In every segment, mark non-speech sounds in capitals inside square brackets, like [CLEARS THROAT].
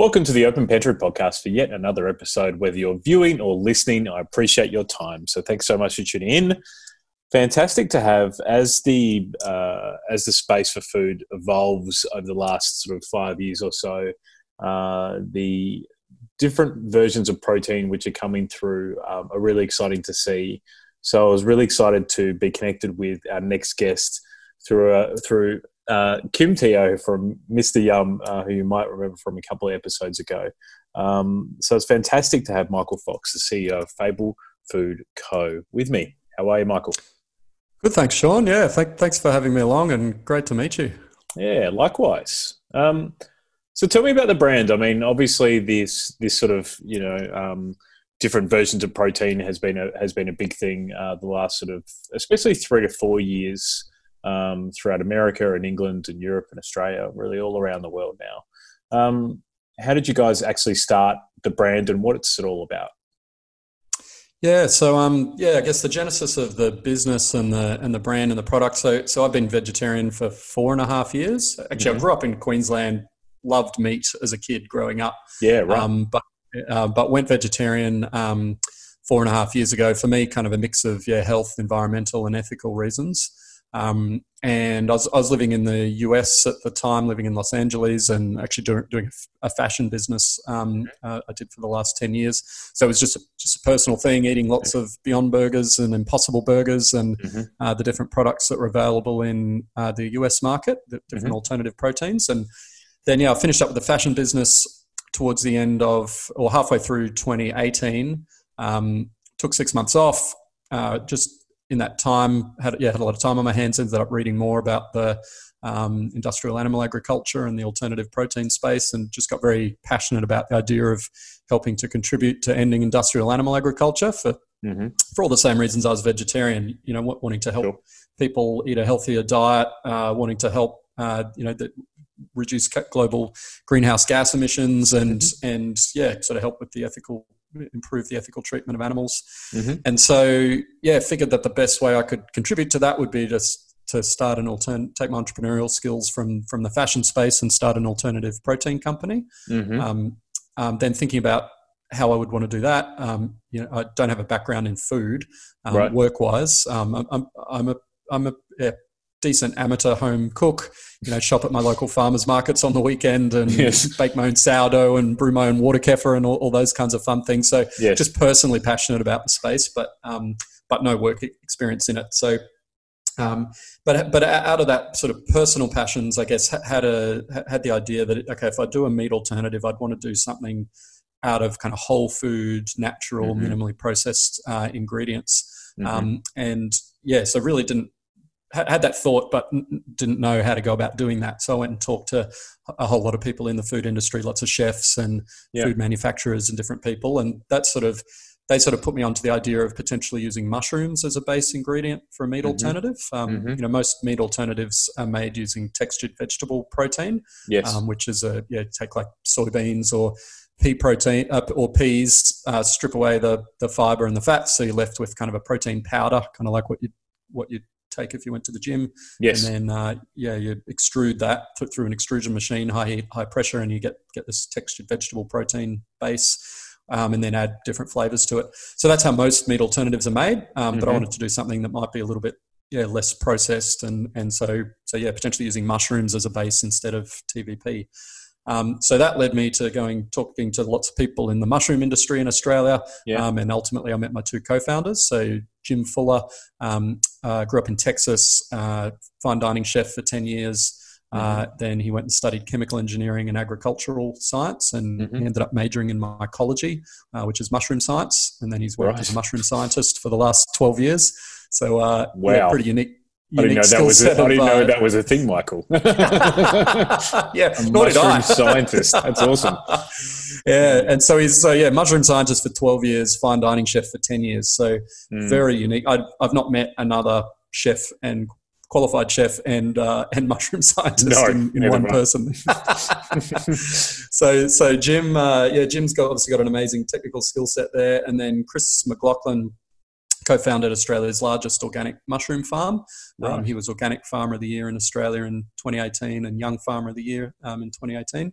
Welcome to the Open Pantry podcast for yet another episode. Whether you're viewing or listening, I appreciate your time. So thanks so much for tuning in. Fantastic to have as the uh, as the space for food evolves over the last sort of five years or so. Uh, the different versions of protein which are coming through um, are really exciting to see. So I was really excited to be connected with our next guest through a, through uh, Kim Teo from Mr. Yum, uh, who you might remember from a couple of episodes ago. Um, so it's fantastic to have Michael Fox, the CEO of Fable Food Co., with me. How are you, Michael? Good, thanks, Sean. Yeah, th- thanks for having me along, and great to meet you. Yeah, likewise. Um, so tell me about the brand. I mean, obviously, this this sort of you know um, different versions of protein has been a has been a big thing uh, the last sort of especially three to four years um, throughout America and England and Europe and Australia, really all around the world now. Um, how did you guys actually start the brand and what's it all about? Yeah, so um, yeah, I guess the genesis of the business and the and the brand and the product. So, so I've been vegetarian for four and a half years. Actually, mm-hmm. I grew up in Queensland, loved meat as a kid growing up. Yeah, right. Um, but uh, but went vegetarian um, four and a half years ago. For me, kind of a mix of yeah, health, environmental, and ethical reasons. Um, and I was, I was, living in the US at the time, living in Los Angeles, and actually doing, doing a fashion business. Um, uh, I did for the last ten years. So it was just a, just a personal thing, eating lots of Beyond Burgers and Impossible Burgers, and mm-hmm. uh, the different products that were available in uh, the US market, the different mm-hmm. alternative proteins. And then yeah, I finished up with the fashion business towards the end of or halfway through 2018. Um, took six months off. Uh, just in that time had yeah had a lot of time on my hands. Ended up reading more about the um, industrial animal agriculture and the alternative protein space, and just got very passionate about the idea of helping to contribute to ending industrial animal agriculture for mm-hmm. for all the same reasons I was vegetarian. You know, wanting to help sure. people eat a healthier diet, uh, wanting to help uh, you know the, reduce global greenhouse gas emissions, and mm-hmm. and yeah, sort of help with the ethical improve the ethical treatment of animals. Mm-hmm. And so, yeah, figured that the best way I could contribute to that would be to to start an altern take my entrepreneurial skills from from the fashion space and start an alternative protein company. Mm-hmm. Um, um, then thinking about how I would want to do that. Um, you know, I don't have a background in food, um, right. work wise. Um, I'm, I'm, I'm a I'm a yeah, decent amateur home cook. You know, shop at my local farmers markets on the weekend and yes. [LAUGHS] bake my own sourdough and brew my own water kefir and all, all those kinds of fun things. So, yes. just personally passionate about the space, but um, but no work experience in it. So, um, but but out of that sort of personal passions, I guess had a had the idea that okay, if I do a meat alternative, I'd want to do something out of kind of whole food, natural, mm-hmm. minimally processed uh, ingredients. Mm-hmm. Um, and yeah, so really didn't had that thought, but didn't know how to go about doing that. So I went and talked to a whole lot of people in the food industry, lots of chefs and yeah. food manufacturers and different people, and that sort of they sort of put me onto the idea of potentially using mushrooms as a base ingredient for a meat mm-hmm. alternative. Um, mm-hmm. You know, most meat alternatives are made using textured vegetable protein, yes. um, which is a yeah, take like soybeans or pea protein uh, or peas, uh, strip away the the fiber and the fat, so you're left with kind of a protein powder, kind of like what you what you take if you went to the gym. Yes. And then, uh, yeah, you extrude that through an extrusion machine, high heat, high pressure, and you get, get this textured vegetable protein base. Um, and then add different flavors to it. So that's how most meat alternatives are made. Um, mm-hmm. But I mm-hmm. wanted to do something that might be a little bit yeah less processed and and so so yeah potentially using mushrooms as a base instead of TVP. Um, so that led me to going talking to lots of people in the mushroom industry in Australia, yeah. um, and ultimately I met my two co-founders. So Jim Fuller um, uh, grew up in Texas, uh, fine dining chef for ten years. Uh, mm-hmm. then he went and studied chemical engineering and agricultural science, and mm-hmm. ended up majoring in mycology, uh, which is mushroom science. And then he's worked right. as a mushroom scientist for the last twelve years. So uh, wow, yeah, pretty unique I didn't know that was. A, I didn't know uh, that was a thing, Michael. [LAUGHS] yeah, a nor mushroom scientist. That's awesome. [LAUGHS] yeah, and so he's so yeah, mushroom scientist for twelve years, fine dining chef for ten years. So mm. very unique. I, have not met another chef and qualified chef and uh, and [LAUGHS] mushroom scientist no, in, in one person. so so Jim, uh, yeah, Jim's got obviously got an amazing technical skill set there, and then Chris McLaughlin co-founded Australia's largest organic mushroom farm. Right. Um, he was Organic Farmer of the Year in Australia in 2018 and Young Farmer of the Year um, in 2018.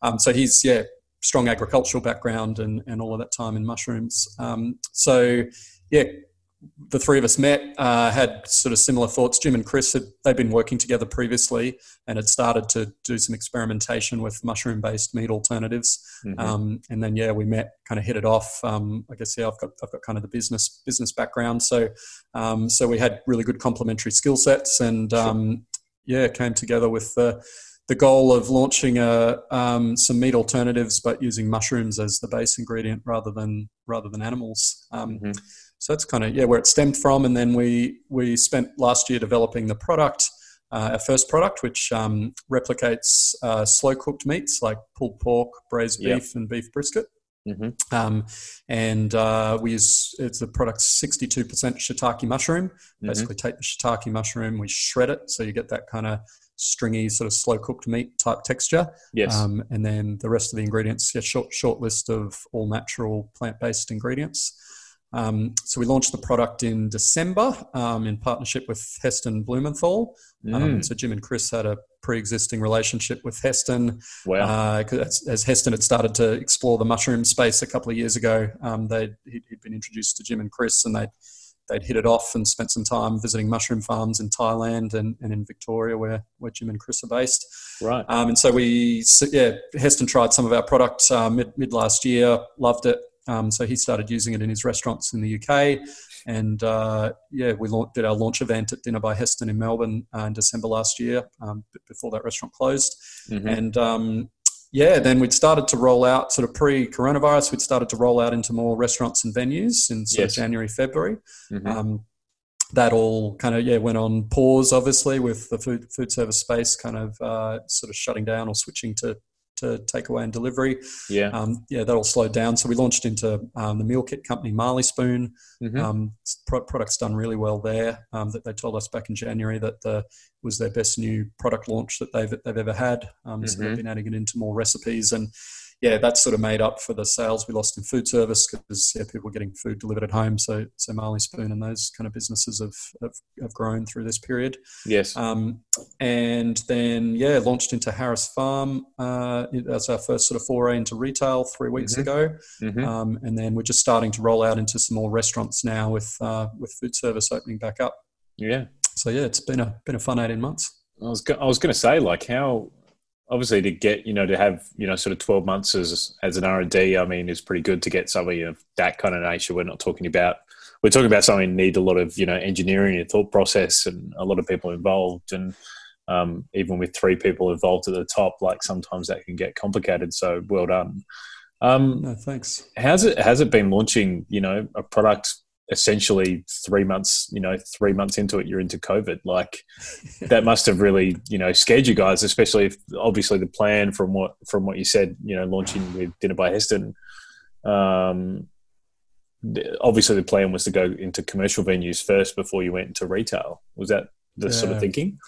Um, so he's yeah strong agricultural background and, and all of that time in mushrooms. Um, so, yeah, the three of us met, uh, had sort of similar thoughts. Jim and Chris had they'd been working together previously and had started to do some experimentation with mushroom-based meat alternatives. Mm-hmm. Um, and then yeah, we met, kind of hit it off. Um, I guess yeah, I've got I've got kind of the business business background, so um, so we had really good complementary skill sets, and um, yeah, came together with the the goal of launching a, um, some meat alternatives, but using mushrooms as the base ingredient rather than rather than animals. Um, mm-hmm. So that's kind of yeah where it stemmed from, and then we we spent last year developing the product, uh, our first product, which um, replicates uh, slow cooked meats like pulled pork, braised beef, and beef brisket. Mm-hmm. Um, and uh, we use it's the product 62% shiitake mushroom. Mm-hmm. Basically, take the shiitake mushroom, we shred it, so you get that kind of stringy, sort of slow cooked meat type texture. Yes. Um, and then the rest of the ingredients, yeah, short short list of all natural plant based ingredients. Um, so we launched the product in December um, in partnership with Heston Blumenthal. Um, mm. so Jim and Chris had a pre-existing relationship with Heston. Wow. Uh, as, as, Heston had started to explore the mushroom space a couple of years ago, um, they he'd, he'd, been introduced to Jim and Chris, and they'd they'd hit it off and spent some time visiting mushroom farms in Thailand and, and in Victoria, where where Jim and Chris are based. Right. Um, and so we, yeah, Heston tried some of our products uh, mid mid last year, loved it. Um, so he started using it in his restaurants in the UK. And uh, yeah, we did our launch event at Dinner by Heston in Melbourne uh, in December last year, um, before that restaurant closed. Mm-hmm. And um, yeah, then we'd started to roll out sort of pre coronavirus, we'd started to roll out into more restaurants and venues in sort yes. of January, February. Mm-hmm. Um, that all kind of yeah went on pause obviously with the food food service space kind of uh, sort of shutting down or switching to to takeaway and delivery. Yeah, um, yeah, that all slowed down. So we launched into um, the meal kit company Marley Spoon. Mm-hmm. Um, pro- product's done really well there. Um, that they told us back in January that the, was their best new product launch that they've they've ever had. Mm-hmm. So they've mm-hmm. been adding it into more recipes and yeah, that sort of made up for the sales we lost in food service because yeah, people were getting food delivered at home. So, so Marley Spoon and those kind of businesses have, have, have grown through this period. Yes. Um, and then, yeah, launched into Harris Farm. Uh, that's our first sort of foray into retail three weeks mm-hmm. ago. Mm-hmm. Um, and then we're just starting to roll out into some more restaurants now with, uh, with food service opening back up. Yeah. So yeah, it's been a, been a fun 18 months. I was, go- I was going to say like how, obviously to get you know to have you know sort of 12 months as as an r&d i mean is pretty good to get something of that kind of nature. We're not talking about we're talking about something that need a lot of you know engineering and thought process and a lot of people involved. And um, even with three people involved at the top like sometimes that can get complicated. So well done. Um, no, thanks. how's it has it been launching you know a product essentially three months, you know, three months into it, you're into COVID. Like that must have really, you know, scared you guys, especially if obviously the plan from what from what you said, you know, launching with Dinner by Heston. Um, obviously the plan was to go into commercial venues first before you went into retail. Was that the yeah. sort of thinking?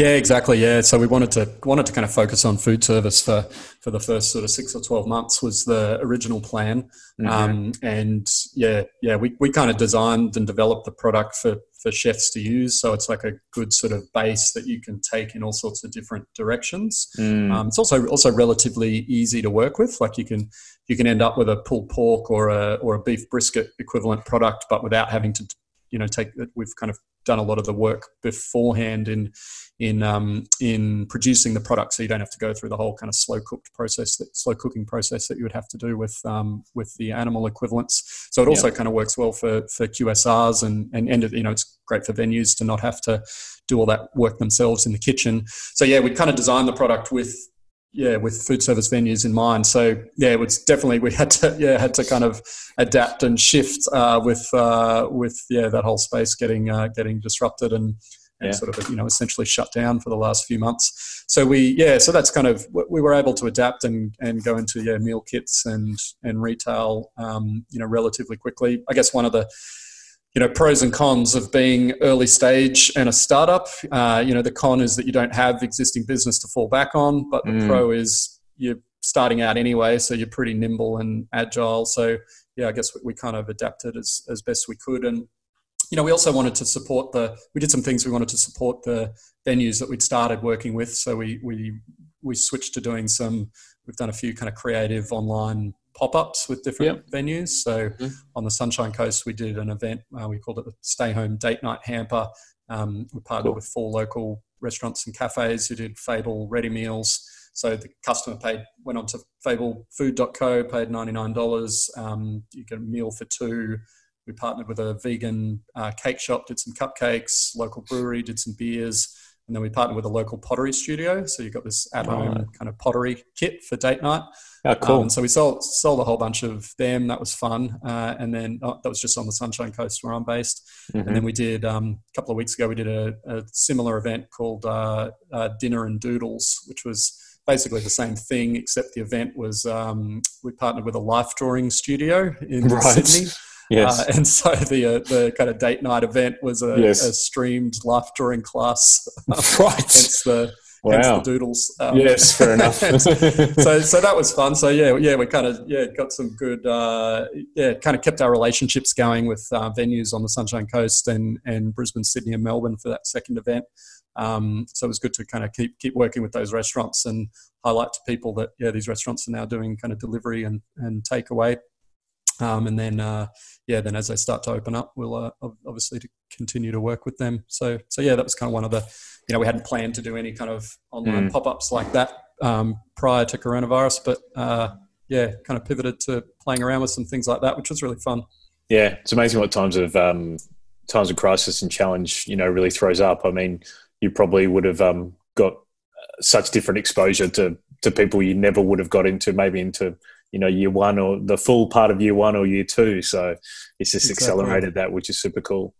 Yeah, exactly. Yeah, so we wanted to wanted to kind of focus on food service for for the first sort of six or twelve months was the original plan, mm-hmm. um, and yeah, yeah, we, we kind of designed and developed the product for for chefs to use. So it's like a good sort of base that you can take in all sorts of different directions. Mm. Um, it's also also relatively easy to work with. Like you can you can end up with a pulled pork or a or a beef brisket equivalent product, but without having to you know take that we've kind of done a lot of the work beforehand in in um, in producing the product, so you don't have to go through the whole kind of slow cooked process, that slow cooking process that you would have to do with um, with the animal equivalents. So it also yeah. kind of works well for for QSRs and and you know it's great for venues to not have to do all that work themselves in the kitchen. So yeah, we kind of designed the product with yeah with food service venues in mind so yeah it was definitely we had to yeah had to kind of adapt and shift uh, with uh, with yeah that whole space getting uh, getting disrupted and and yeah. sort of you know essentially shut down for the last few months. So we yeah, so that's kind of we were able to adapt and and go into yeah meal kits and and retail um, you know relatively quickly. I guess one of the you know pros and cons of being early stage and a startup. Uh, you know the con is that you don't have existing business to fall back on, but the mm. pro is you're starting out anyway, so you're pretty nimble and agile. So yeah, I guess we, we kind of adapted as as best we could and you know, we also wanted to support the. We did some things. We wanted to support the venues that we'd started working with. So we we we switched to doing some. We've done a few kind of creative online pop-ups with different yep. venues. So mm-hmm. on the Sunshine Coast, we did an event. Uh, we called it the Stay Home Date Night Hamper. Um, we partnered cool. with four local restaurants and cafes who did Fable ready meals. So the customer paid went on to fablefood.co, paid $99. Um, you get a meal for two. We partnered with a vegan uh, cake shop, did some cupcakes, local brewery, did some beers. And then we partnered with a local pottery studio. So you've got this at home right. kind of pottery kit for date night. Oh, cool. Um, so we sold, sold a whole bunch of them. That was fun. Uh, and then oh, that was just on the Sunshine Coast where I'm based. Mm-hmm. And then we did, um, a couple of weeks ago, we did a, a similar event called uh, uh, Dinner and Doodles, which was basically the same thing, except the event was um, we partnered with a life drawing studio in [LAUGHS] right. Sydney. Yes. Uh, and so the uh, the kind of date night event was a, yes. a streamed life drawing class. [LAUGHS] right. [LAUGHS] hence the wow. hence the doodles. Um, yes, fair enough. [LAUGHS] so so that was fun. So yeah, yeah, we kind of yeah got some good uh, yeah kind of kept our relationships going with uh, venues on the Sunshine Coast and and Brisbane, Sydney, and Melbourne for that second event. Um, so it was good to kind of keep keep working with those restaurants and highlight to people that yeah these restaurants are now doing kind of delivery and and takeaway um, and then, uh, yeah, then as they start to open up, we'll uh, obviously to continue to work with them. So, so yeah, that was kind of one of the, you know, we hadn't planned to do any kind of online mm. pop-ups like that um, prior to coronavirus, but uh, yeah, kind of pivoted to playing around with some things like that, which was really fun. Yeah, it's amazing what times of um, times of crisis and challenge, you know, really throws up. I mean, you probably would have um, got such different exposure to to people you never would have got into, maybe into you know year one or the full part of year one or year two. So it's just exactly. accelerated that, which is super cool.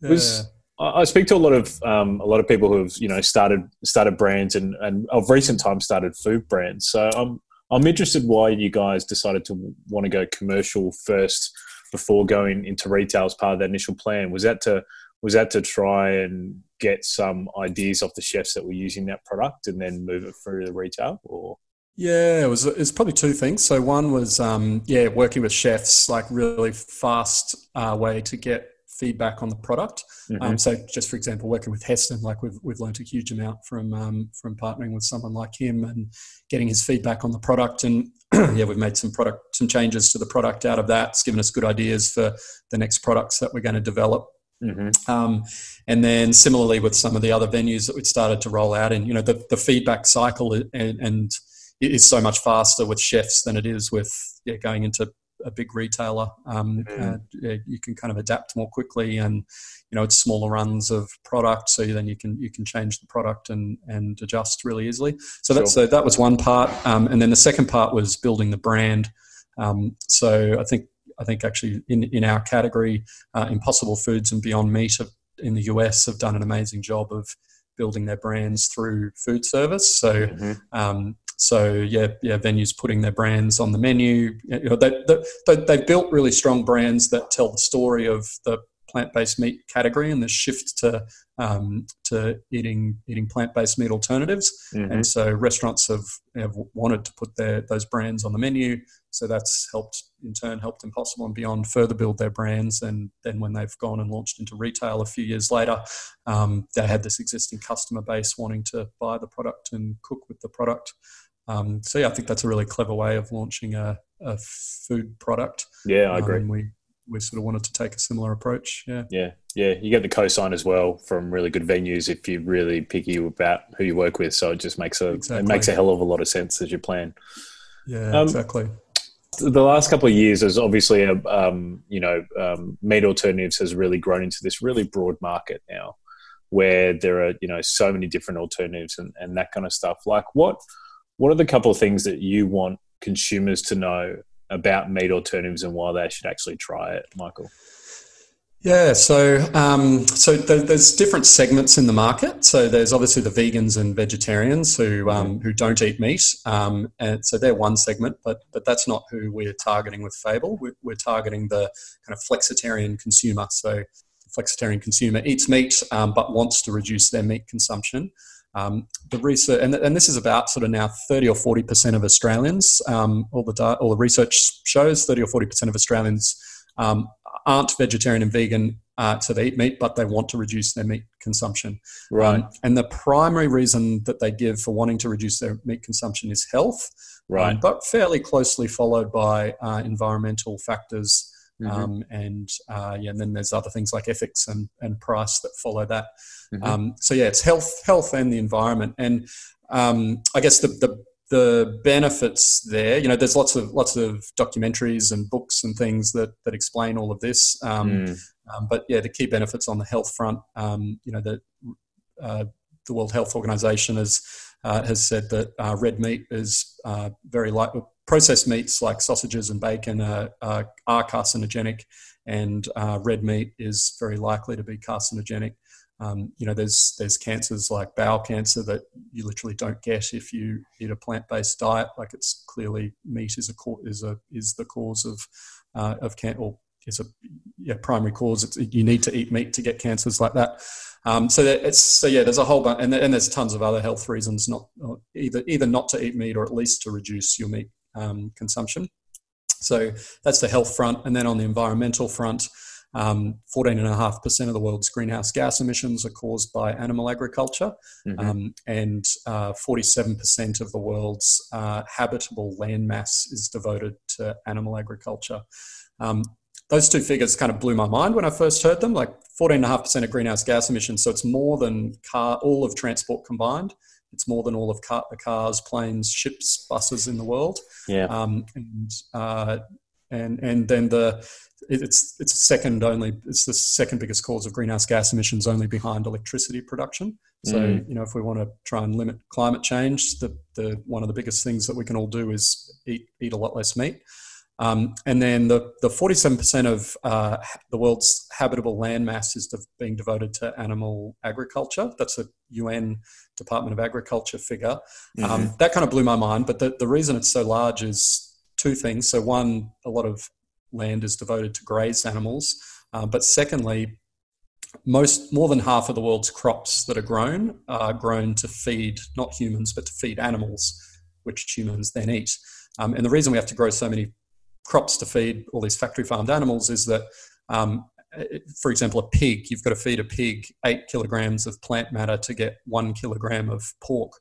Yeah. Was I speak to a lot of um, a lot of people who have you know started started brands and and of recent times started food brands. So I'm I'm interested why you guys decided to want to go commercial first before going into retail as part of that initial plan. Was that to was that to try and get some ideas off the chefs that were using that product and then move it through the retail or yeah, it was. It's probably two things. So one was, um, yeah, working with chefs, like really fast uh, way to get feedback on the product. Mm-hmm. Um, so just for example, working with Heston, like we've we've learned a huge amount from um, from partnering with someone like him and getting his feedback on the product. And [CLEARS THROAT] yeah, we've made some product some changes to the product out of that. It's given us good ideas for the next products that we're going to develop. Mm-hmm. Um, and then similarly with some of the other venues that we've started to roll out in, you know, the, the feedback cycle and, and is so much faster with chefs than it is with yeah, going into a big retailer. Um, mm. uh, you can kind of adapt more quickly, and you know it's smaller runs of product, so then you can you can change the product and and adjust really easily. So sure. that's so that was one part, um, and then the second part was building the brand. Um, so I think I think actually in in our category, uh, Impossible Foods and Beyond Meat have, in the US have done an amazing job of building their brands through food service. So mm-hmm. um, so yeah, yeah, venues putting their brands on the menu. You know, they, they, they've built really strong brands that tell the story of the plant-based meat category and the shift to um, to eating eating plant-based meat alternatives. Mm-hmm. And so restaurants have, have wanted to put their those brands on the menu. So that's helped in turn helped Impossible and Beyond further build their brands. And then when they've gone and launched into retail a few years later, um, they had this existing customer base wanting to buy the product and cook with the product. Um, so yeah, I think that's a really clever way of launching a, a food product. Yeah, I agree. Um, we we sort of wanted to take a similar approach. Yeah, yeah, yeah. You get the cosign as well from really good venues if you're really picky about who you work with. So it just makes a exactly. it makes a hell of a lot of sense as you plan. Yeah, um, exactly. The last couple of years, there's obviously a um, you know um, meat alternatives has really grown into this really broad market now, where there are you know so many different alternatives and, and that kind of stuff. Like what what are the couple of things that you want consumers to know about meat alternatives and why they should actually try it, Michael? Yeah, so um, so there's different segments in the market. So there's obviously the vegans and vegetarians who um, who don't eat meat, um, and so they're one segment. But but that's not who we're targeting with Fable. We're, we're targeting the kind of flexitarian consumer. So the flexitarian consumer eats meat um, but wants to reduce their meat consumption. Um, the research, and, and, this is about sort of now 30 or 40% of Australians, um, all, the all the research shows 30 or 40% of Australians um, aren't vegetarian and vegan uh, so they eat meat, but they want to reduce their meat consumption. Right. Um, and the primary reason that they give for wanting to reduce their meat consumption is health. Right. Um, but fairly closely followed by uh, environmental factors. Mm-hmm. Um, and uh, yeah, and then there's other things like ethics and, and price that follow that. Mm-hmm. Um, so yeah, it's health, health, and the environment. And um, I guess the, the the benefits there, you know, there's lots of lots of documentaries and books and things that that explain all of this. Um, mm. but yeah, the key benefits on the health front, um, you know, that uh, the World Health Organization has uh, has said that uh, red meat is uh, very like processed meats like sausages and bacon are, are carcinogenic, and uh, red meat is very likely to be carcinogenic. Um, you know, there's there's cancers like bowel cancer that you literally don't get if you eat a plant-based diet. Like it's clearly meat is a is a is the cause of uh, of cancer or is a yeah, primary cause. It's, you need to eat meat to get cancers like that. Um, so that it's so yeah, there's a whole bunch, and, and there's tons of other health reasons not either either not to eat meat or at least to reduce your meat um, consumption. So that's the health front, and then on the environmental front. Um, 14.5% of the world's greenhouse gas emissions are caused by animal agriculture, mm-hmm. um, and uh, 47% of the world's uh, habitable land mass is devoted to animal agriculture. Um, those two figures kind of blew my mind when I first heard them like 14.5% of greenhouse gas emissions. So it's more than car, all of transport combined. It's more than all of car, the cars, planes, ships, buses in the world. Yeah. Um, and, uh, and, and then the it's it's second only it's the second biggest cause of greenhouse gas emissions only behind electricity production so mm. you know if we want to try and limit climate change the, the one of the biggest things that we can all do is eat eat a lot less meat um, and then the, the 47% of uh, the world's habitable land mass is de- being devoted to animal agriculture. That's a UN Department of Agriculture figure. Um, mm-hmm. that kind of blew my mind. But the, the reason it's so large is two things. So, one, a lot of land is devoted to graze animals. Uh, but secondly, most more than half of the world's crops that are grown are grown to feed not humans but to feed animals, which humans then eat. Um, and the reason we have to grow so many crops to feed all these factory farmed animals is that, um, for example, a pig, you've got to feed a pig eight kilograms of plant matter to get one kilogram of pork.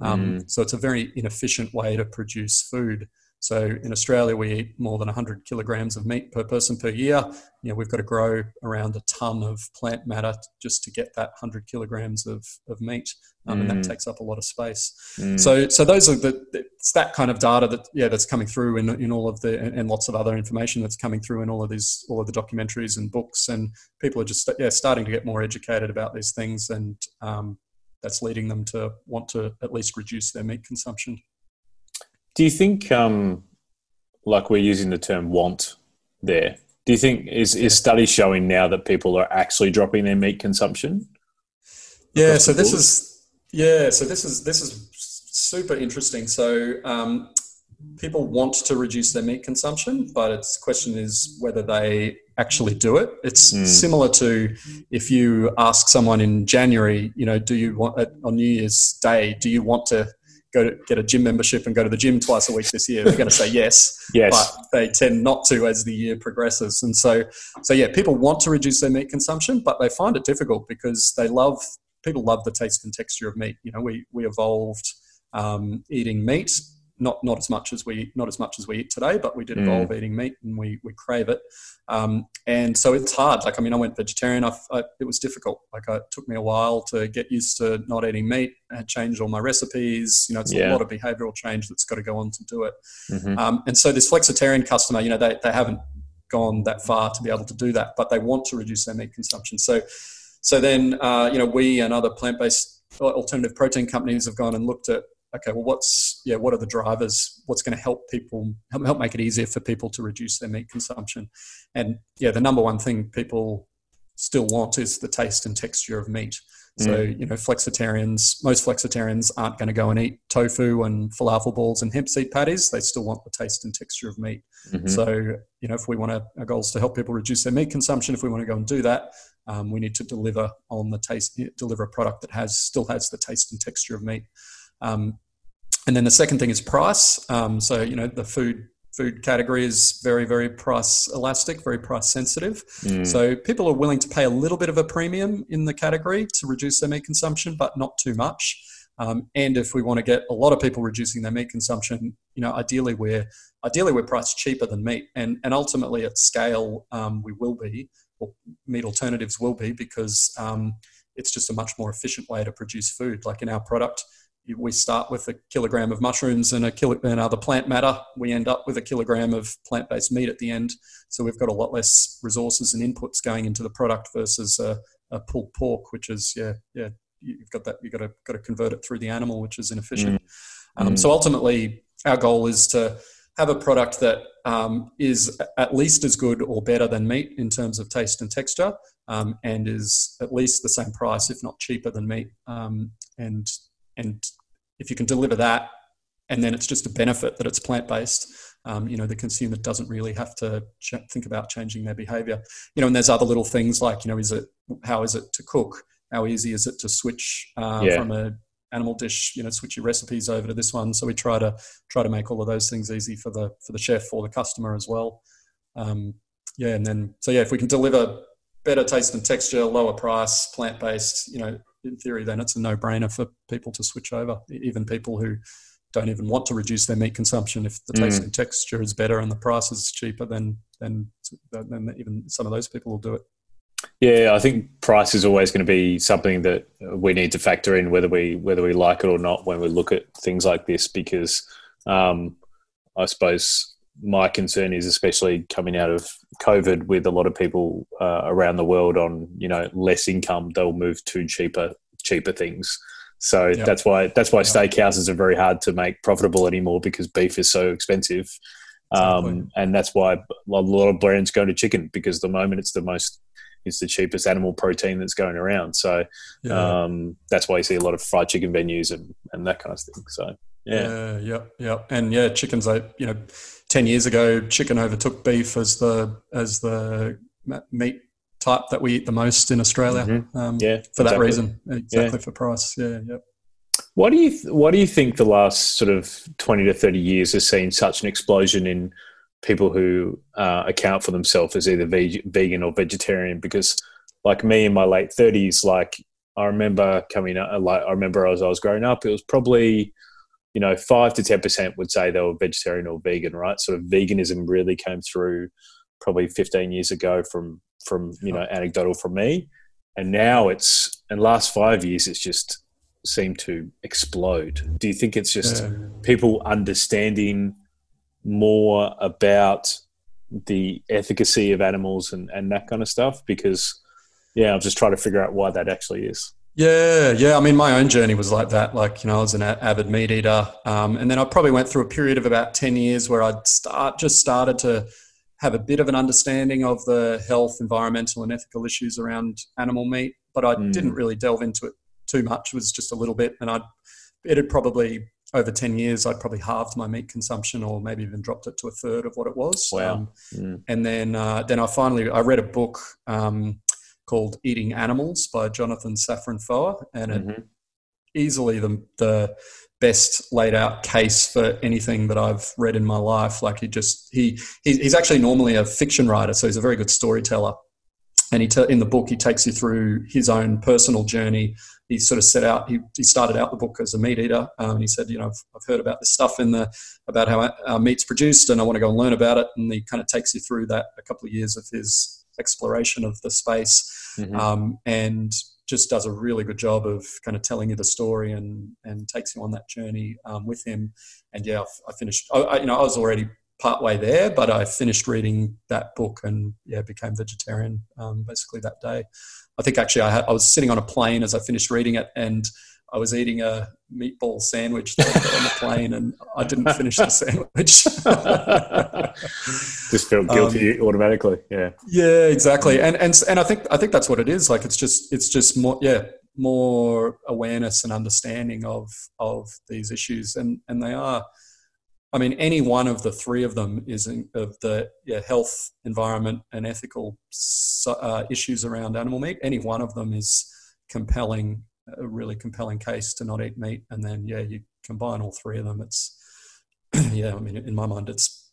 Um, mm. So it's a very inefficient way to produce food. So in Australia, we eat more than 100 kilograms of meat per person per year. You know, we've got to grow around a ton of plant matter just to get that 100 kilograms of, of meat, um, mm. and that mm. takes up a lot of space. Mm. So, so those are the it's that kind of data that yeah that's coming through in, in all of the and lots of other information that's coming through in all of these all of the documentaries and books, and people are just yeah starting to get more educated about these things, and um, that's leading them to want to at least reduce their meat consumption. Do you think, um, like we're using the term want there, do you think is, is studies showing now that people are actually dropping their meat consumption? Yeah, so this is yeah, so this is this is super interesting. So um, people want to reduce their meat consumption, but its question is whether they actually do it. It's mm. similar to if you ask someone in January, you know, do you want on New Year's Day, do you want to go to get a gym membership and go to the gym twice a week this year, they're going to say [LAUGHS] yes. yes. But they tend not to as the year progresses. And so, so yeah, people want to reduce their meat consumption, but they find it difficult because they love, people love the taste and texture of meat. You know, we, we evolved um, eating meat not not as much as we not as much as we eat today, but we did mm. evolve eating meat and we we crave it. Um, and so it's hard. Like I mean, I went vegetarian. I, I, it was difficult. Like it took me a while to get used to not eating meat. I had changed all my recipes. You know, it's yeah. a lot of behavioural change that's got to go on to do it. Mm-hmm. Um, and so this flexitarian customer, you know, they they haven't gone that far to be able to do that, but they want to reduce their meat consumption. So so then uh, you know we and other plant based alternative protein companies have gone and looked at okay, well, what's yeah, what are the drivers? What's going to help people help, help make it easier for people to reduce their meat consumption? And yeah, the number one thing people still want is the taste and texture of meat. So mm. you know, flexitarians, most flexitarians aren't going to go and eat tofu and falafel balls and hemp seed patties. They still want the taste and texture of meat. Mm-hmm. So you know, if we want to, our goal is to help people reduce their meat consumption. If we want to go and do that, um, we need to deliver on the taste, deliver a product that has still has the taste and texture of meat. Um, and then the second thing is price. Um, so you know the food food category is very, very price elastic, very price sensitive. Mm. So people are willing to pay a little bit of a premium in the category to reduce their meat consumption, but not too much. Um, and if we want to get a lot of people reducing their meat consumption, you know, ideally we're ideally we're priced cheaper than meat, and and ultimately at scale um, we will be, or meat alternatives will be, because um, it's just a much more efficient way to produce food. Like in our product, we start with a kilogram of mushrooms and a kilo and other plant matter. We end up with a kilogram of plant-based meat at the end. So we've got a lot less resources and inputs going into the product versus a, a pulled pork, which is yeah yeah you've got that you've got to got to convert it through the animal, which is inefficient. Mm. Um, mm. So ultimately, our goal is to have a product that um, is at least as good or better than meat in terms of taste and texture, um, and is at least the same price, if not cheaper than meat. Um, and and if you can deliver that, and then it's just a benefit that it's plant based. Um, you know, the consumer doesn't really have to ch- think about changing their behavior. You know, and there's other little things like, you know, is it how is it to cook? How easy is it to switch uh, yeah. from a animal dish? You know, switch your recipes over to this one. So we try to try to make all of those things easy for the for the chef or the customer as well. Um, yeah, and then so yeah, if we can deliver better taste and texture, lower price, plant based, you know, in theory, then it's a no brainer for people to switch over. Even people who don't even want to reduce their meat consumption, if the taste mm. and texture is better and the price is cheaper, then then then even some of those people will do it. Yeah, I think price is always going to be something that we need to factor in, whether we whether we like it or not, when we look at things like this. Because um, I suppose my concern is especially coming out of COVID with a lot of people uh, around the world on you know less income, they'll move to cheaper cheaper things. So yep. that's why that's why yep. steakhouses are very hard to make profitable anymore because beef is so expensive, um, and that's why a lot of brands go to chicken because the moment it's the most it's the cheapest animal protein that's going around. So yeah. um, that's why you see a lot of fried chicken venues and, and that kind of thing. So yeah, yeah, yep, yep, and yeah, chickens. Like you know, ten years ago, chicken overtook beef as the as the meat type that we eat the most in Australia. Mm-hmm. Um, yeah, for that reason, exactly yeah. for price. Yeah, yep. What do you What do you think the last sort of twenty to thirty years has seen such an explosion in people who uh, account for themselves as either veg- vegan or vegetarian? Because, like me in my late thirties, like I remember coming up, like I remember as I was growing up, it was probably you know, five to ten percent would say they were vegetarian or vegan, right? Sort of veganism really came through probably 15 years ago from from you know anecdotal from me, and now it's in last five years it's just seemed to explode. Do you think it's just yeah. people understanding more about the efficacy of animals and, and that kind of stuff? Because yeah, I'm just trying to figure out why that actually is. Yeah, yeah. I mean, my own journey was like that. Like, you know, I was an avid meat eater, um, and then I probably went through a period of about ten years where I'd start just started to have a bit of an understanding of the health, environmental, and ethical issues around animal meat, but I mm. didn't really delve into it too much. It was just a little bit, and I'd it had probably over 10 years i'd probably halved my meat consumption or maybe even dropped it to a third of what it was wow um, mm. and then uh, then i finally i read a book um, called Eating Animals by Jonathan Safran Foer, and mm-hmm. it easily the, the best laid out case for anything that I've read in my life. Like he just he he's actually normally a fiction writer, so he's a very good storyteller. And he te- in the book he takes you through his own personal journey. He sort of set out. He, he started out the book as a meat eater. Um, he said, you know, I've, I've, heard about this stuff in the about how our meat's produced, and I want to go and learn about it. And he kind of takes you through that a couple of years of his exploration of the space, mm-hmm. um, and just does a really good job of kind of telling you the story and and takes you on that journey um, with him. And yeah, I, finished. I, I, you know, I was already partway there, but I finished reading that book and yeah, became vegetarian um, basically that day. I think actually I, had, I was sitting on a plane as I finished reading it and I was eating a meatball sandwich on the plane, and I didn't finish the sandwich. [LAUGHS] just felt guilty um, automatically. Yeah. Yeah, exactly. And and and I think I think that's what it is. Like it's just it's just more yeah more awareness and understanding of of these issues, and and they are. I mean, any one of the three of them is in, of the yeah, health, environment, and ethical uh, issues around animal meat. Any one of them is compelling a really compelling case to not eat meat, and then yeah, you combine all three of them. It's [CLEARS THROAT] yeah, I mean, in my mind, it's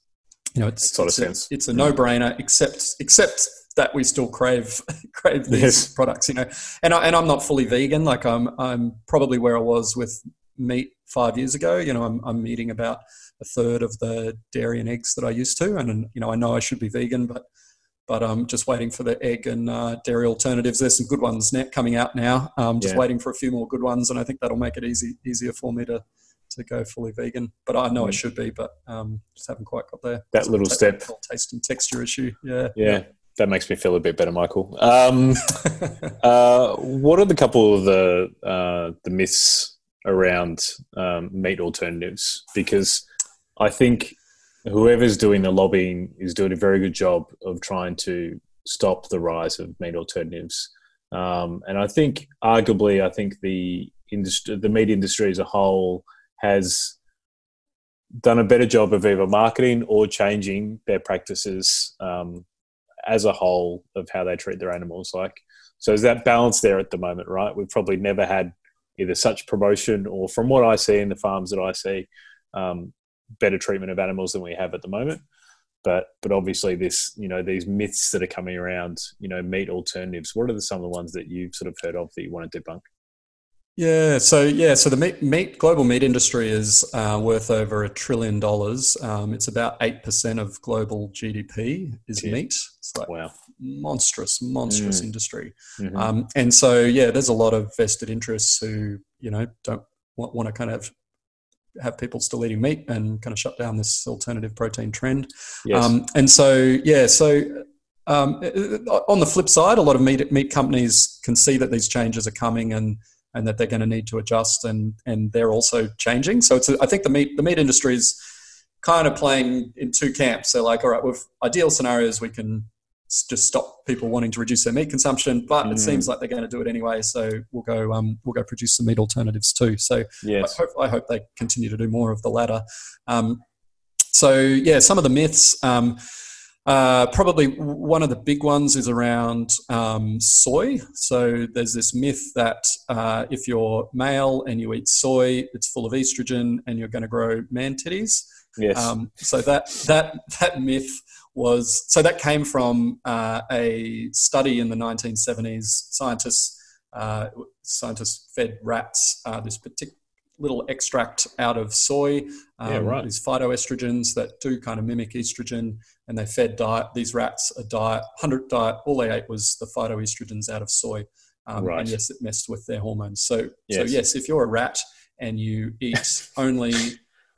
you know, it's sort it's of a, sense. it's a no-brainer, except except that we still crave [LAUGHS] crave these Yes. products, you know. And I, and I'm not fully vegan. Like I'm I'm probably where I was with meat five years ago. You know, I'm I'm eating about a third of the dairy and eggs that I used to, and you know, I know I should be vegan, but but I'm just waiting for the egg and uh, dairy alternatives. There's some good ones now, coming out now. Um, just Yeah. waiting for a few more good ones, and I think that'll make it easy easier for me to to go fully vegan. But I know I Mm. should be, but um, just haven't quite got there. That a little step. taste and texture issue. Yeah. Yeah, that makes me feel a bit better, Michael. Um, [LAUGHS] uh, what are the couple of the uh, the myths around um, meat alternatives? Because I think whoever's doing the lobbying is doing a very good job of trying to stop the rise of meat alternatives. Um, and I think, arguably, I think the industry, the meat industry as a whole, has done a better job of either marketing or changing their practices um, as a whole of how they treat their animals. Like, so is that balance there at the moment, right? We've probably never had either such promotion or, from what I see in the farms that I see, um, better treatment of animals than we have at the moment. But but obviously, this you know these myths that are coming around, you know, meat alternatives. What are the, some of the ones that you've sort of heard of that you want to debunk? Yeah, so yeah, so the meat, meat global meat industry is uh, worth over a trillion dollars. Um, it's about eight percent of global GDP is Yeah. meat. It's like Wow. monstrous, monstrous Mm. industry. Mhm. Um, and so yeah, there's a lot of vested interests who you know don't want, want to kind of have people still eating meat and kind of shut down this alternative protein trend. yes. Um, and so, yeah, so um, on the flip side, a lot of meat, meat companies can see that these changes are coming and and that they're going to need to adjust, and and they're also changing. So it's a, I think the meat the meat industry is kind of playing in two camps. They're like, all right, with ideal scenarios, we can just stop people wanting to reduce their meat consumption, but Mm. it seems like they're going to do it anyway. So we'll go um, we'll go produce some meat alternatives too. So yes. I hope, I hope they continue to do more of the latter. Um, so yeah, some of the myths. Um, uh, probably one of the big ones is around um, soy. So there's this myth that uh, if you're male and you eat soy, it's full of estrogen and you're going to grow man titties. Yes. Um, so that that that myth was so that came from uh, a study in the 1970s. Scientists uh, scientists fed rats uh, this particular little extract out of soy. Um, Yeah, right. These phytoestrogens that do kind of mimic estrogen, and they fed diet these rats a diet, hundred diet. All they ate was the phytoestrogens out of soy. Um, Right. And yes, it messed with their hormones. So, so Yes. yes, if you're a rat and you eat [LAUGHS] only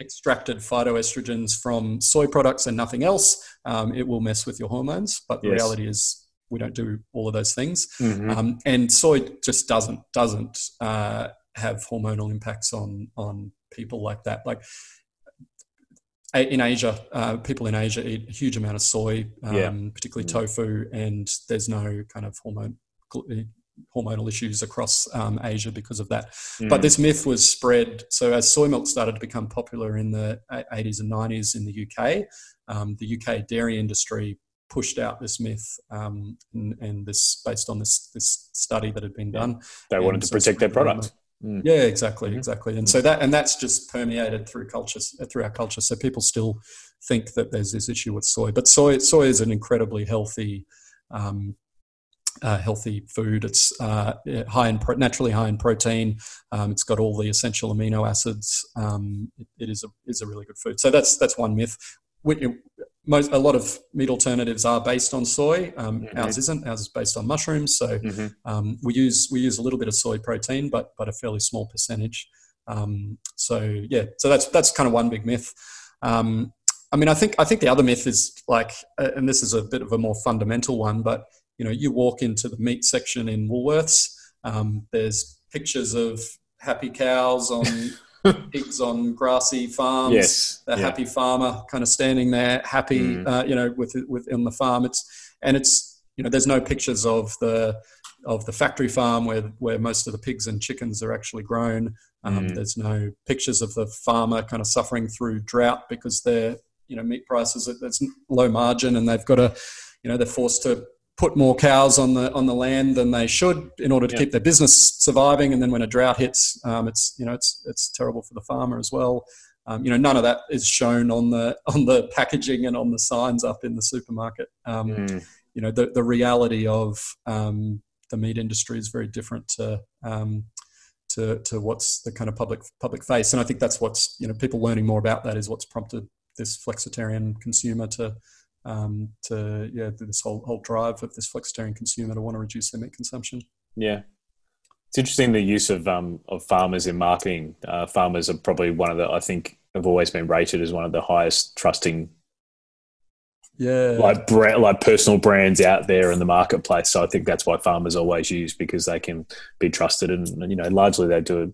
extracted phytoestrogens from soy products and nothing else, um, it will mess with your hormones. But the Yes. reality is, we don't do all of those things, Mhm. um, and soy just doesn't doesn't uh, have hormonal impacts on on people like that. Like in Asia, uh, people in Asia eat a huge amount of soy, um, Yeah. particularly Mm. tofu, and there's no kind of hormone hormonal issues across um, Asia because of that. But Mm. this myth was spread. So as soy milk started to become popular in the 80s and 90s in the UK, um, the UK dairy industry pushed out this myth, um, and, and this based on this this study that had been done. they wanted and to so protect their product. Mm. Yeah, exactly, Mhm. exactly. And so that and that's just permeated through cultures through our culture. So people still think that there's this issue with soy, but soy soy is an incredibly healthy. Um, uh, healthy food. It's uh, high in pro- naturally high in protein. Um, it's got all the essential amino acids. Um, it, it is a is a really good food. So that's that's one myth. We, most a lot of meat alternatives are based on soy. Um, Mhm. Ours isn't. Ours is based on mushrooms. So Mhm. um, we use we use a little bit of soy protein, but but a fairly small percentage. Um, so yeah, so that's that's kind of one big myth. Um, I mean, I think I think the other myth is like, uh, and this is a bit of a more fundamental one, but you know, you walk into the meat section in Woolworths. Um, there's pictures of happy cows on [LAUGHS] pigs on grassy farms Yes. the Yeah. happy farmer kind of standing there happy Mm. uh, you know with with on the farm it's and it's you know there's no pictures of the of the factory farm where where most of the pigs and chickens are actually grown um, Mm. there's no pictures of the farmer kind of suffering through drought because their you know meat prices it's low margin and they've got to you know they're forced to put more cows on the on the land than they should in order to Yeah. keep their business surviving and then when a drought hits um, it's you know it's it's terrible for the farmer as well Um, you know, none of that is shown on the [LAUGHS] on the packaging and on the signs up in the supermarket. Um, mm. You know, the the reality of um, the meat industry is very different to um, to to what's the kind of public public face, and I think that's what's you know people learning more about that is what's prompted this flexitarian consumer to um, to yeah this whole whole drive of this flexitarian consumer to want to reduce their meat consumption. Yeah, it's interesting the use of um, of farmers in marketing. Uh, farmers are probably one of the I think have always been rated as one of the highest trusting, yeah, like brand, like personal brands out there in the marketplace. So I think that's why farmers always use because they can be trusted, and you know, largely they do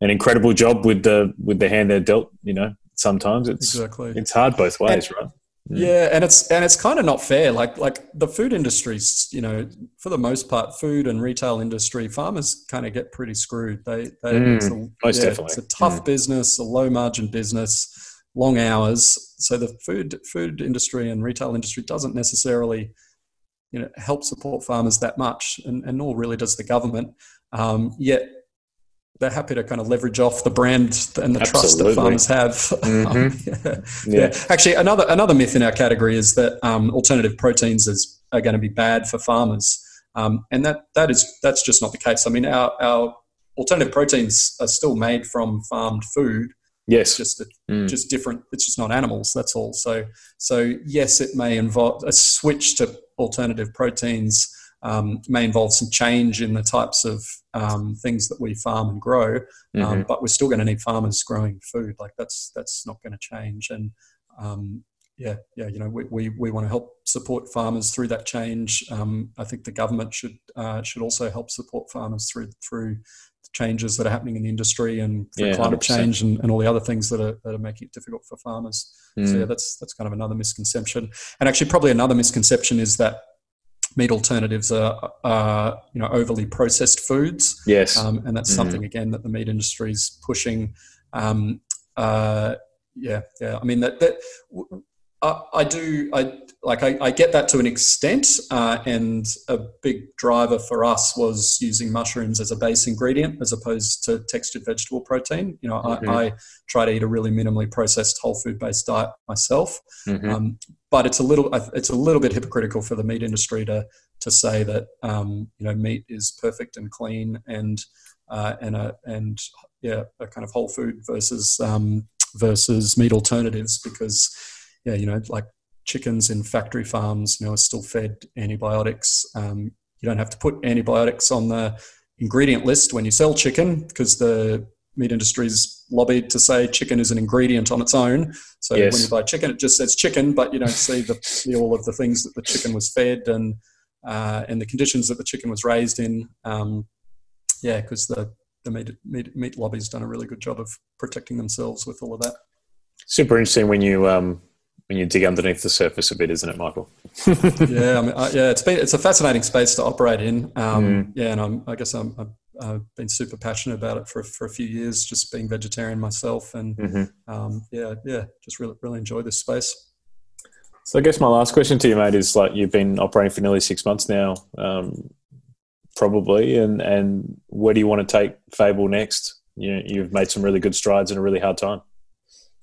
an incredible job with the with the hand they're dealt. You know, sometimes it's exactly it's hard both ways, and, right? Yeah, and it's and it's kind of not fair. Like like the food industries, you know, for the most part, food and retail industry, farmers kind of get pretty screwed. They, they mm, it's a, most yeah, definitely. It's a tough mm. business, a low margin business, long hours. So the food food industry and retail industry doesn't necessarily, you know, help support farmers that much, and, and nor really does the government. Um, yet they're happy to kind of leverage off the brand and the Absolutely. trust that farmers have. Mm-hmm. [LAUGHS] yeah. yeah. Actually, another another myth in our category is that um, alternative proteins is, are going to be bad for farmers, um, and that that is that's just not the case. I mean, our our alternative proteins are still made from farmed food. Yes, just a, mm. just different. It's just not animals. That's all. So so yes, it may involve a switch to alternative proteins um, may involve some change in the types of um, things that we farm and grow, um, mm-hmm. but we're still going to need farmers growing food. Like that's that's not going to change. And um, yeah, yeah, you know, we, we, we want to help support farmers through that change. Um, I think the government should uh, should also help support farmers through through the changes that are happening in the industry and yeah, climate 100%. change and, and all the other things that are, that are making it difficult for farmers. Mm. So yeah, that's that's kind of another misconception. And actually, probably another misconception is that meat alternatives are, are you know overly processed foods. Yes, um, and that's mm-hmm. something again that the meat industry is pushing. Um, uh, yeah, yeah. I mean that that I, I do. I like. I, I, get that to an extent, uh, and a big driver for us was using mushrooms as a base ingredient as opposed to textured vegetable protein. You know, mm-hmm. I, I, try to eat a really minimally processed whole food based diet myself, mm-hmm. um, but it's a little. It's a little bit hypocritical for the meat industry to to say that um, you know meat is perfect and clean and uh, and a and yeah a kind of whole food versus um, versus meat alternatives because yeah, you know, like chickens in factory farms, you know, are still fed antibiotics. Um, you don't have to put antibiotics on the ingredient list when you sell chicken because the meat industry's lobbied to say chicken is an ingredient on its own. So yes. when you buy chicken, it just says chicken, but you don't see the, the all of the things that the chicken was fed and uh, and the conditions that the chicken was raised in. Um, yeah, because the the meat, meat, meat lobby's done a really good job of protecting themselves with all of that. Super interesting when you um, when you dig underneath the surface a bit, isn't it, Michael? [LAUGHS] yeah, I mean, uh, yeah, it's been it's a fascinating space to operate in. Um, mm. Yeah, and I'm, i guess I'm, i have been super passionate about it for for a few years, just being vegetarian myself, and mm-hmm. um, yeah, yeah, just really really enjoy this space. So I guess my last question to you, mate, is like you've been operating for nearly six months now, um, probably, and and where do you want to take Fable next? You you've made some really good strides in a really hard time.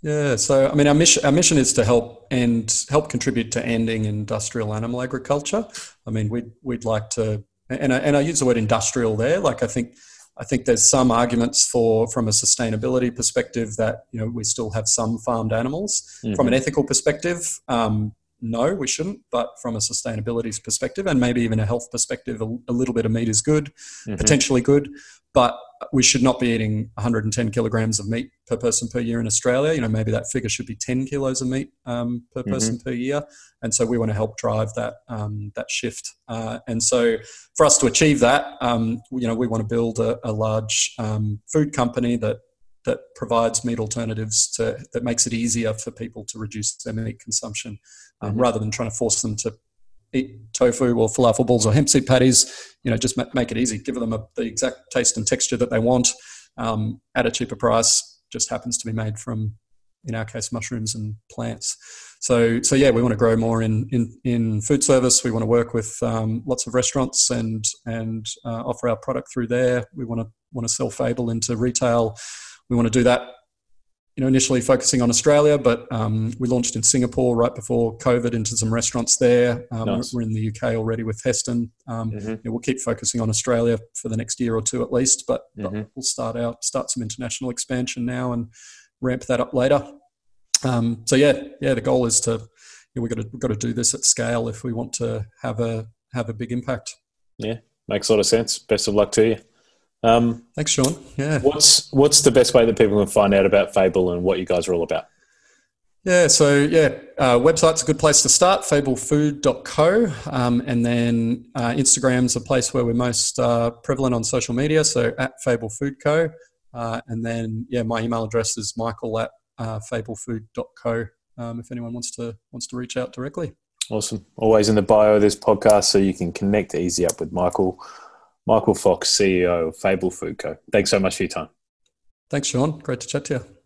Yeah, so I mean, our mission our mission is to help and help contribute to ending industrial animal agriculture. I mean, we'd we'd like to, and I, and I use the word industrial there. Like, I think I think there's some arguments for from a sustainability perspective that you know we still have some farmed animals. Mm-hmm. From an ethical perspective, um, no, we shouldn't. But from a sustainability perspective, and maybe even a health perspective, a, a little bit of meat is good, mm-hmm. potentially good. But we should not be eating 110 kilograms of meat per person per year in Australia. You know, maybe that figure should be 10 kilos of meat um, per mm-hmm. person per year. And so we want to help drive that um, that shift. Uh, and so for us to achieve that, um, you know, we want to build a, a large um, food company that that provides meat alternatives to that makes it easier for people to reduce their meat consumption, um, mm-hmm. rather than trying to force them to eat tofu or falafel balls or hemp seed patties. You know, just make it easy. Give them a, the exact taste and texture that they want um, at a cheaper price. Just happens to be made from, in our case, mushrooms and plants. So, so yeah, we want to grow more in in, in food service. We want to work with um, lots of restaurants and and uh, offer our product through there. We want to want to sell Fable into retail. We want to do that you know, initially focusing on Australia, but um, we launched in Singapore right before COVID into some restaurants there. Um, nice. We're in the UK already with Heston. Um, mm-hmm. you know, we'll keep focusing on Australia for the next year or two at least, but, mm-hmm. but we'll start out start some international expansion now and ramp that up later. Um, so yeah, yeah, the goal is to you know, we've got to we've got to do this at scale if we want to have a have a big impact. Yeah, makes a lot of sense. Best of luck to you. Um, Thanks, Sean. Yeah. What's what's the best way that people can find out about Fable and what you guys are all about? Yeah, so yeah, uh, website's a good place to start, fablefood.co. Um, and then uh, Instagram's a place where we're most uh, prevalent on social media, so at fablefoodco. Uh, and then, yeah, my email address is michael at uh, fablefood.co um, if anyone wants to wants to reach out directly. Awesome. Always in the bio of this podcast so you can connect easy up with Michael. Michael Fox, CEO of Fable Food Co. Thanks so much for your time. Thanks, Sean. Great to chat to you.